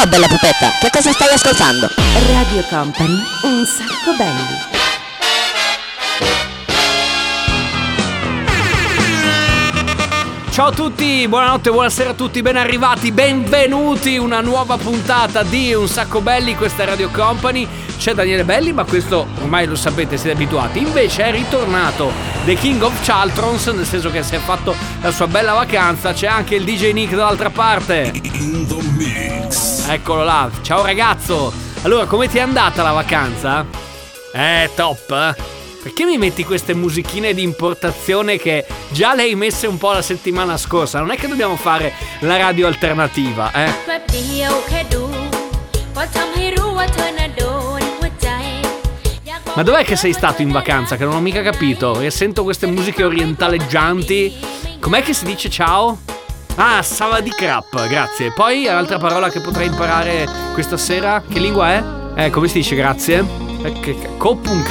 Ciao bella pupetta, che cosa stai ascoltando? Radio Company, un sacco belli. Ciao a tutti, buonanotte, buonasera a tutti, ben arrivati, benvenuti, una nuova puntata di Un sacco belli, questa è Radio Company, c'è Daniele Belli ma questo ormai lo sapete, siete abituati, invece è ritornato The King of Chaltrons, nel senso che si è fatto la sua bella vacanza, c'è anche il DJ Nick dall'altra parte. In the mix. Eccolo là, ciao ragazzo, allora come ti è andata la vacanza? Eh, top, eh? Perché mi metti queste musichine di importazione che già le hai messe un po' la settimana scorsa? Non è che dobbiamo fare la radio alternativa, eh? แป๊บเดียวแค่ดู ก็ทำให้รู้ว่าเธอน่ะโดนหัวใจอยากบอก Ma dov'è che sei stato in vacanza? Che non ho mica capito. E sento queste musiche orientaleggianti. Com'è che si dice ciao? Ah, sala di crap, grazie. Poi l'altra parola che potrei imparare questa sera, che lingua è? Eh, come si dice grazie? Eh, che, che, Kopun.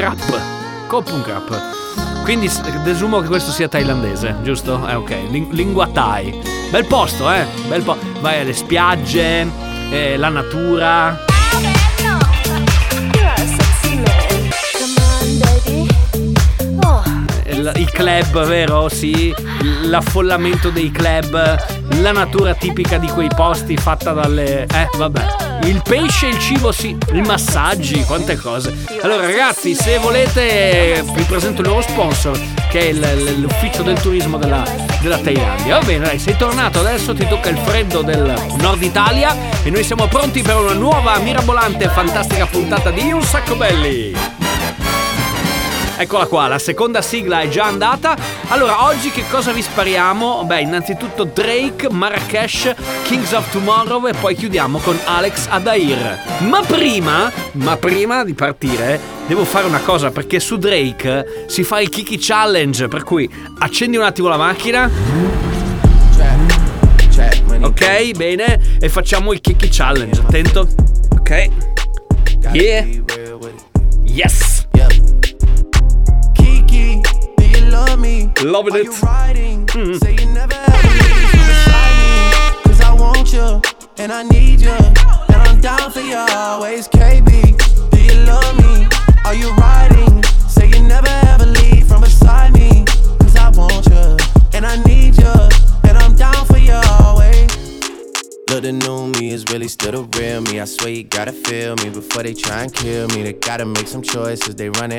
Kopun krap. Quindi desumo che questo sia thailandese, giusto? Eh, ok. Ling- lingua thai. Bel posto, eh? Bel po- Vai alle spiagge, eh, la natura. il, il club, vero? Sì, l'affollamento dei club, la natura tipica di quei posti fatta dalle... Eh, vabbè. Il pesce, il cibo, sì, i massaggi, quante cose. Allora ragazzi, se volete vi presento il nuovo sponsor, che è il- l'ufficio del turismo della, della Thailandia. Va bene, dai, sei tornato, adesso ti tocca il freddo del nord Italia e noi siamo pronti per una nuova, mirabolante e fantastica puntata di Un Sacco Belli. Eccola qua, la seconda sigla è già andata. Allora, oggi che cosa vi spariamo? Beh, innanzitutto Drake, Marrakesh, Kings of Tomorrow e poi chiudiamo con Alex Adair. Ma prima, ma prima di partire, devo fare una cosa perché su Drake si fa il Kiki Challenge, per cui accendi un attimo la macchina. Ok, bene, e facciamo il Kiki Challenge. Attento. Ok. Yeah. Yes. Love me? Loving Are it. you riding? Mm-hmm. Say you never ever leave you beside me. Cause I want you, and I need you. And I'm down for you always, KB. Do you love me? Are you riding? Say you never ever leave from beside me. Cause I want you, and I need you. And I'm down for you always. Look, the new me is really still the real me. I swear you gotta feel me before they try and kill me. They gotta make some choices, they running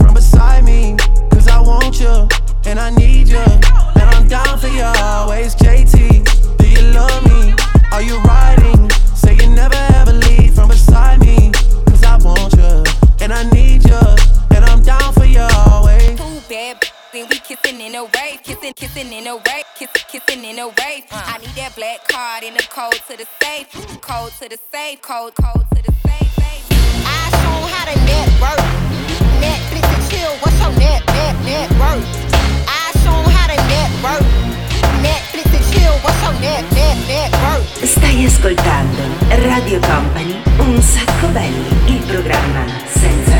from beside me. Cause I want you, and I need you. And I'm down for you always, JT. Do you love me? Are you riding? Say you never ever leave from beside me. Cause I want you, and I need you. And I'm down for you always. Two bad b- then we kissing in a wave, kissing, kissing in a wave, kissing, kissing in a wave. I need that black card in the code to the safe, code to the safe, code, code to the safe. safe. I show how to network. Chill, what's your net, net, net worth? I show how to network. Netflix and chill, what's your net, net, net worth? Stai ascoltando Radio Company, un sacco belli, il programma senza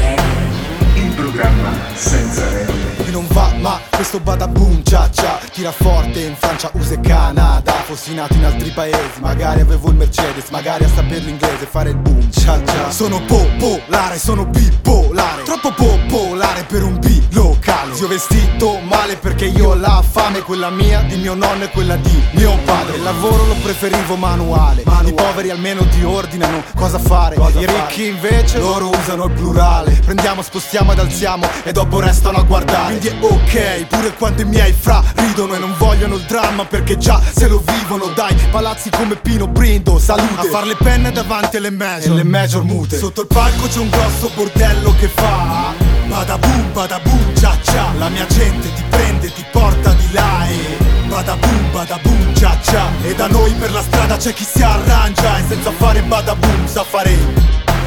programma senza regole. E non va, ma questo badaboom cia cia Tira forte in Francia, USA e Canada. Fossi nato in altri paesi, magari avevo il Mercedes Magari a saper l'inglese fare il boom cia cia Sono popolare, sono bipolare. Troppo popolare per un B locale Zio vestito male perché io ho la fame Quella mia, di mio nonno e quella di mio padre. Il lavoro lo preferivo manuale, I poveri almeno ti ordinano cosa fare. I ricchi invece loro usano il plurale. Prendiamo, spostiamo ed alziamo e dopo restano a guardare. Quindi è ok, pure quando i miei fra ridono E non vogliono il dramma perché già se lo vivono Dai, palazzi come Pino Brindo, salute. A far le penne davanti alle major. E le major mute. Sotto il palco c'è un grosso bordello che fa Badaboom, badaboom, cia cia La mia gente ti prende, ti porta di là e Badaboom, badaboom, cia cia E da noi per la strada c'è chi si arrangia E senza fare badaboom sa fare.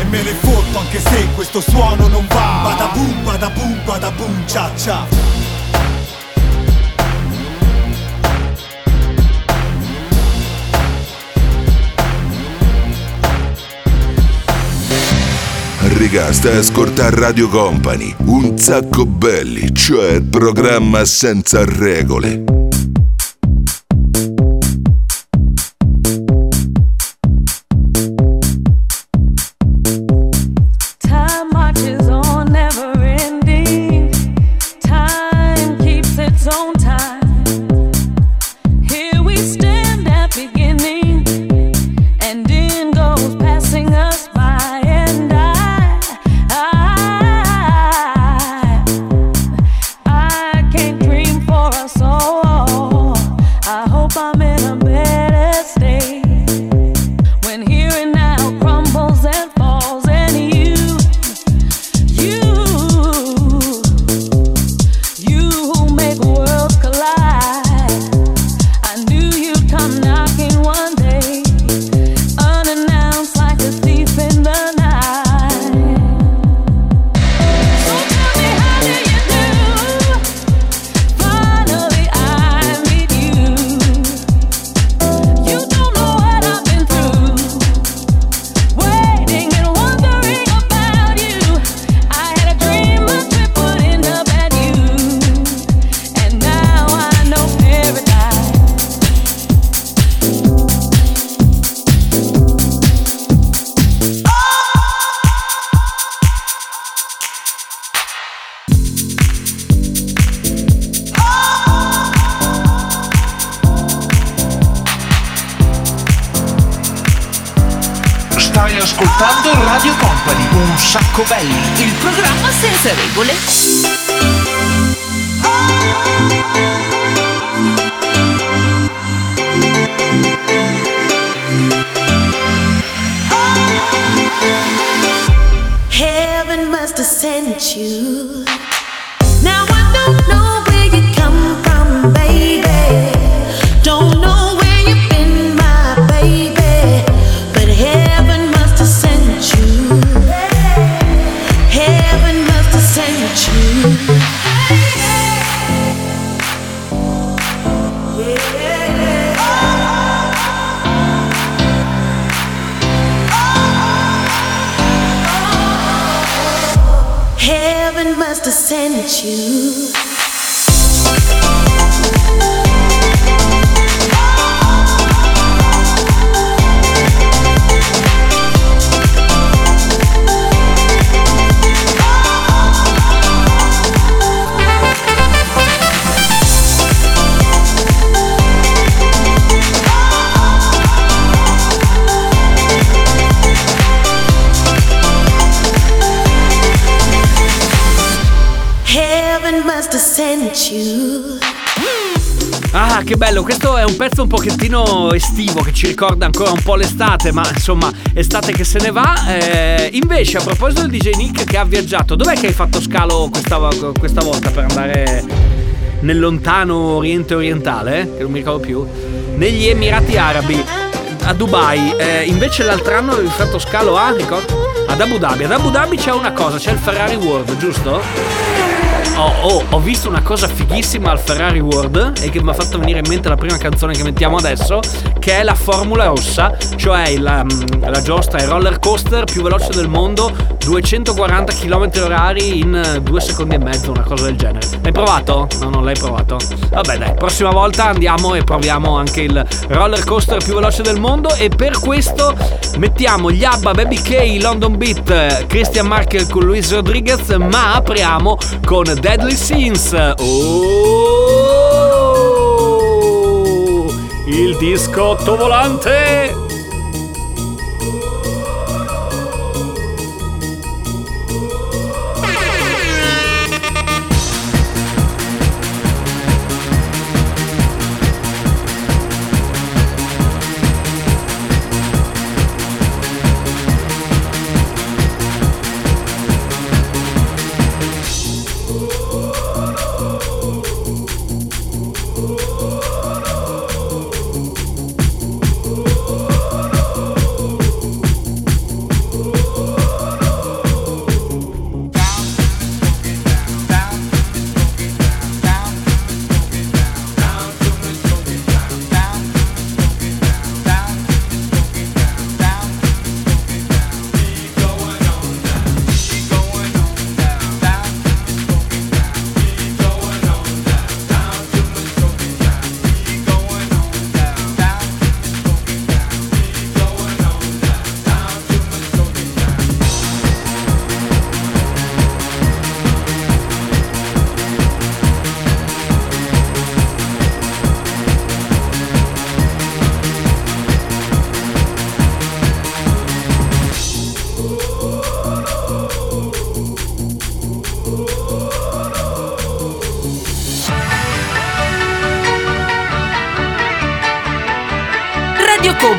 E me ne fotto anche se questo suono non va. Bada boom, bada boom, bada boom, cia cia Riga, stai a ascoltare Radio Company, un sacco belli, cioè programma senza regole. Heaven must have sent you. Now I don't know Ah, che bello, questo è un pezzo un pochettino estivo che ci ricorda ancora un po' l'estate, ma insomma, estate che se ne va. Eh, invece, a proposito del DJ Nick che ha viaggiato, dov'è che hai fatto scalo questa, questa volta per andare nel lontano Oriente orientale? Che non mi ricordo più. Negli Emirati Arabi, a Dubai. Eh, invece l'altro anno avevi fatto scalo a, ricordo? Ad Abu Dhabi. Ad Abu Dhabi c'è una cosa, c'è il Ferrari World, giusto? Oh, oh, ho visto una cosa fighissima al Ferrari World e che mi ha fatto venire in mente la prima canzone che mettiamo adesso, che è la Formula Rossa, cioè la, la giostra, il roller coaster più veloce del mondo, 240 km orari in due secondi e mezzo, una cosa del genere. L'hai provato? No, non l'hai provato. Vabbè dai, prossima volta andiamo e proviamo anche il roller coaster più veloce del mondo e per questo mettiamo gli ABBA, Baby K, London Beat, Christian Markel con Luis Rodriguez, ma apriamo con Deadly Sins. Oh! Il discotto volante!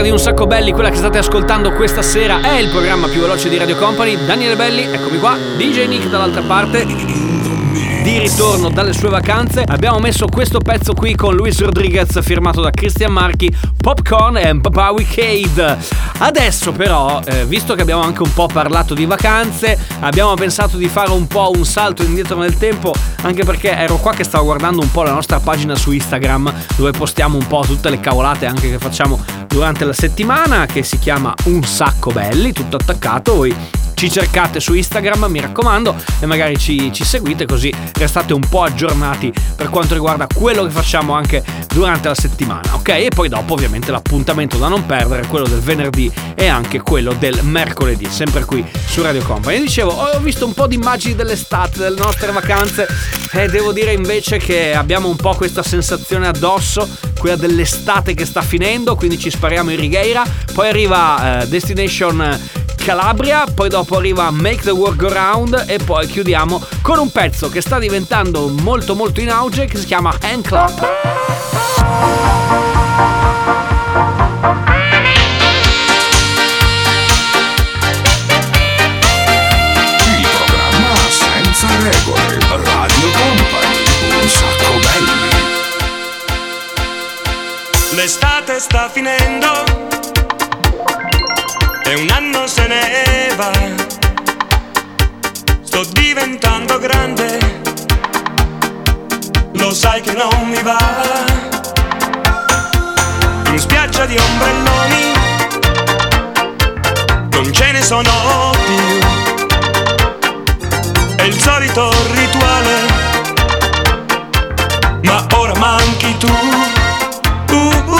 musica di Un Sacco Belli, quella che state ascoltando questa sera, è il programma più veloce di Radio Company. Daniele Belli, eccomi qua, DJ Nick dall'altra parte di ritorno dalle sue vacanze. Abbiamo messo questo pezzo qui con Luis Rodriguez firmato da Christian Marchi, Popcorn e Papa Weekade. Adesso però, eh, visto che abbiamo anche un po' parlato di vacanze, abbiamo pensato di fare un po' un salto indietro nel tempo, anche perché ero qua che stavo guardando un po' la nostra pagina su Instagram, dove postiamo un po' tutte le cavolate anche che facciamo durante la settimana, che si chiama Un sacco belli, tutto attaccato. Voi ci cercate su Instagram, mi raccomando, e magari ci, ci, seguite così restate un po' aggiornati per quanto riguarda quello che facciamo anche durante la settimana, ok? E poi dopo ovviamente l'appuntamento da non perdere, quello del venerdì e anche quello del mercoledì, sempre qui su Radio Company. Dicevo, ho visto un po' di immagini dell'estate, delle nostre vacanze e devo dire invece che abbiamo un po' questa sensazione addosso, quella dell'estate che sta finendo, quindi ci spariamo in righeira, poi arriva eh, Destination Calabria, poi dopo arriva Make the Work Go Round e poi chiudiamo con un pezzo che sta diventando molto molto in auge che si chiama Hand Clap. Il programma senza regole. Radio Company. Un sacco belli. L'estate sta finendo va. Sto diventando grande, lo sai che non mi va. In spiaggia di ombrelloni, non ce ne sono più. È il solito rituale, ma ora manchi tu. Uh, uh.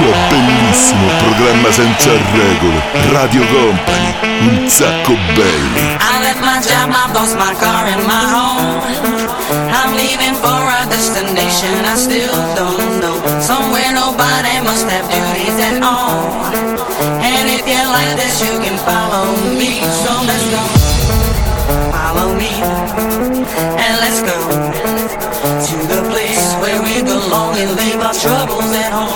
C'è bellissimo programma senza regole. Radio Company. Un sacco belli. I left my job, my boss, my car, and my home. I'm leaving for a destination I still don't know. Somewhere nobody must have duties at all. And if you like this, you can follow me. So let's go. Follow me. And let's go to the place where we belong and leave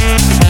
Thank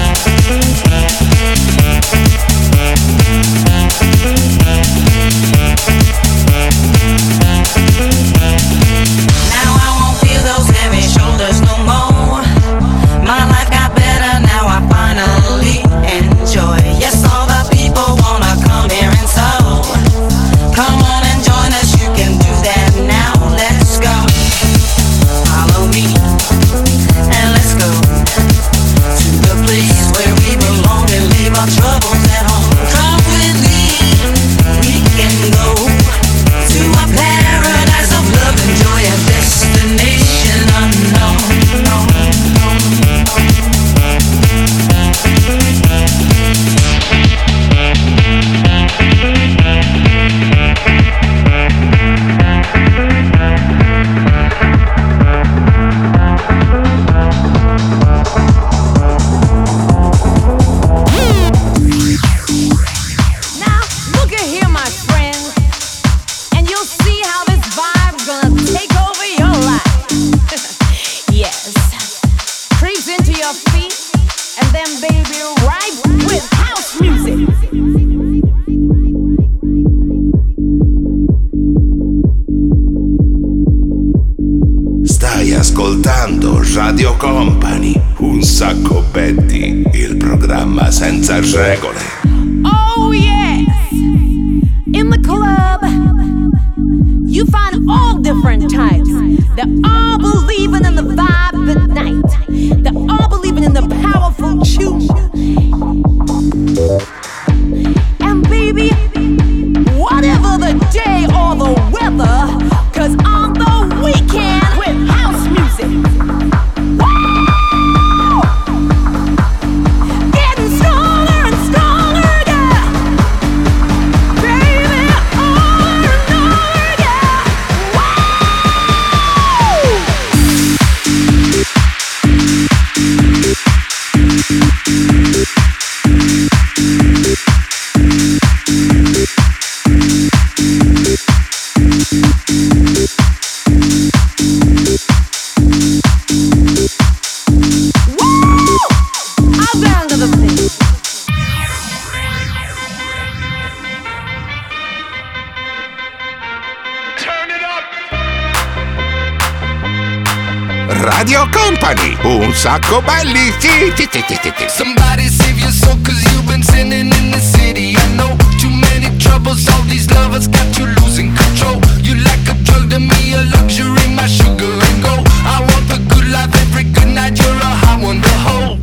Radio Company, un sacco belli, sì, sì, sì, sì, sì. Somebody save your soul cause you've been sinning in the city. I know too many troubles, all these lovers got you losing control. You like a drug to me, a luxury, my sugar and gold I want the good life every good night, you're a hot one to hold.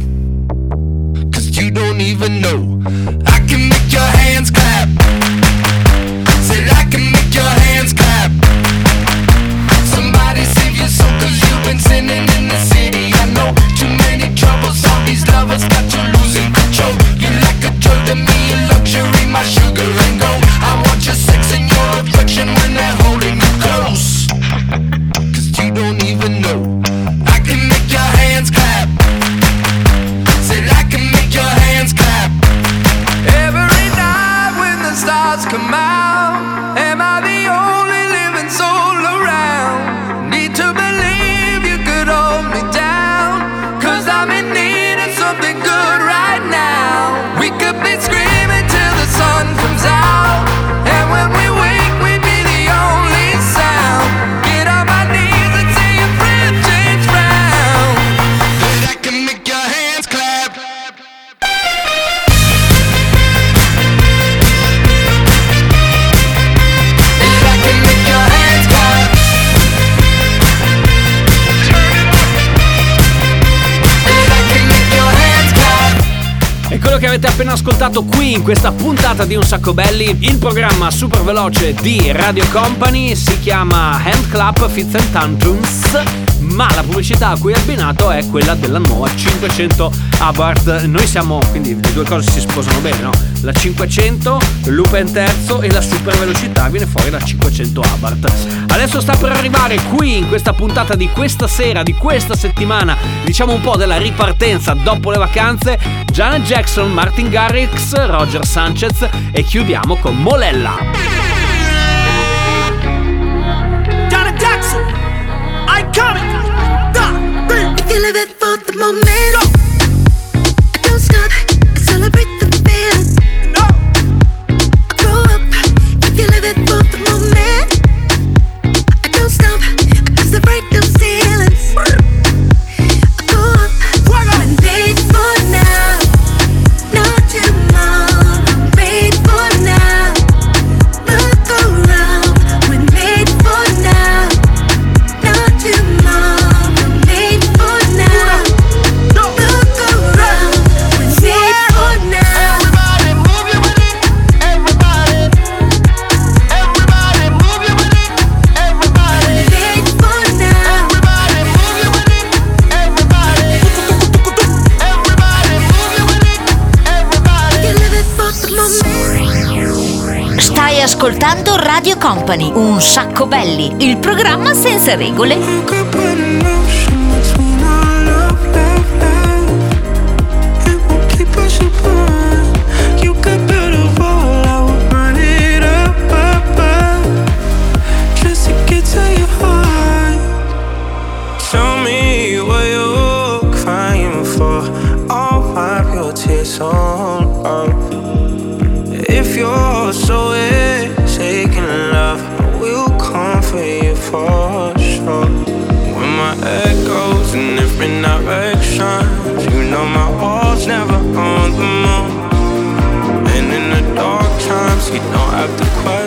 Cause you don't even know. I can make your hands clap. Said I can make your hands clap been sinning in the city. I know too many troubles, all these lovers got losing control. You like a drug to me, a luxury, my sugar ascoltato qui in questa puntata di Un Sacco Belli, il programma super veloce di Radio Company. Si chiama Hand Clap Fits and Tantrums, ma la pubblicità a cui è abbinato è quella della nuova 500 Abarth. Noi siamo, quindi le due cose si sposano bene, no? La 500, Lupin terzo e la super velocità viene fuori da 500 Abarth. Adesso sta per arrivare qui in questa puntata di questa sera, di questa settimana, diciamo un po' della ripartenza dopo le vacanze, Janet Jackson, Martin Garrix, Roger Sanchez e chiudiamo con Molella. For the Company, un sacco belli, il programma senza regole. You could build on the moon. And in the dark times, you don't have to question.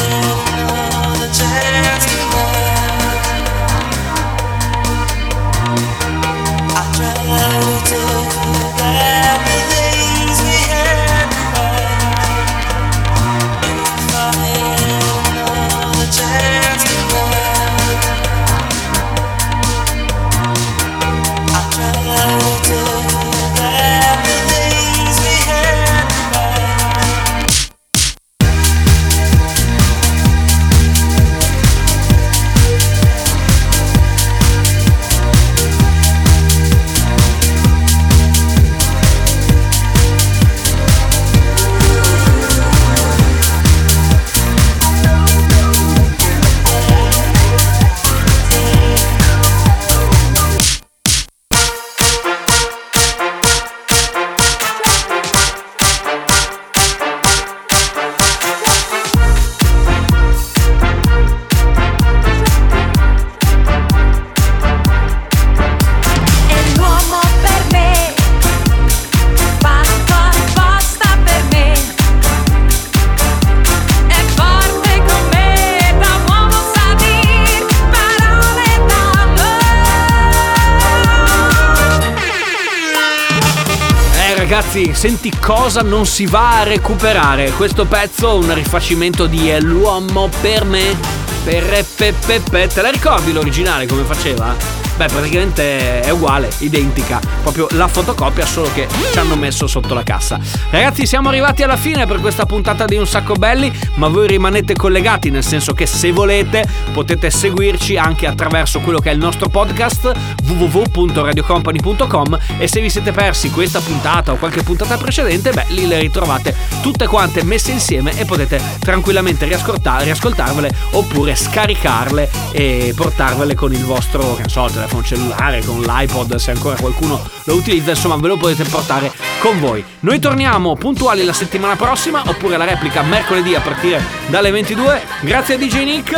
Senti cosa non si va a recuperare. Questo pezzo, un rifacimento di È l'uomo per me. Per pe, pe, pe. Te la ricordi l'originale come faceva? Beh, praticamente è uguale, identica. Proprio la fotocopia, solo che ci hanno messo sotto la cassa. Ragazzi, siamo arrivati alla fine per questa puntata di Un Sacco Belli, ma voi rimanete collegati, nel senso che se volete potete seguirci anche attraverso quello che è il nostro podcast www.radiocompany.com e se vi siete persi questa puntata o qualche puntata precedente, beh, lì le ritrovate tutte quante messe insieme e potete tranquillamente riascolta- riascoltarvele oppure scaricarle e portarvele con il vostro, che so, telefono cellulare, con l'iPod, se ancora qualcuno lo utilizza, insomma, ve lo potete portare con voi. Noi torniamo puntuali la settimana prossima oppure la replica mercoledì a partire dalle 22. Grazie a DJ Nick.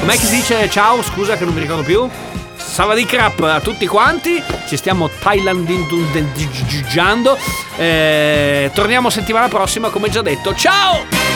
Com'è che si dice ciao? Scusa che non mi ricordo più. Savadi crap a tutti quanti, ci stiamo thailandingiando. Eh, torniamo settimana prossima, come già detto. Ciao!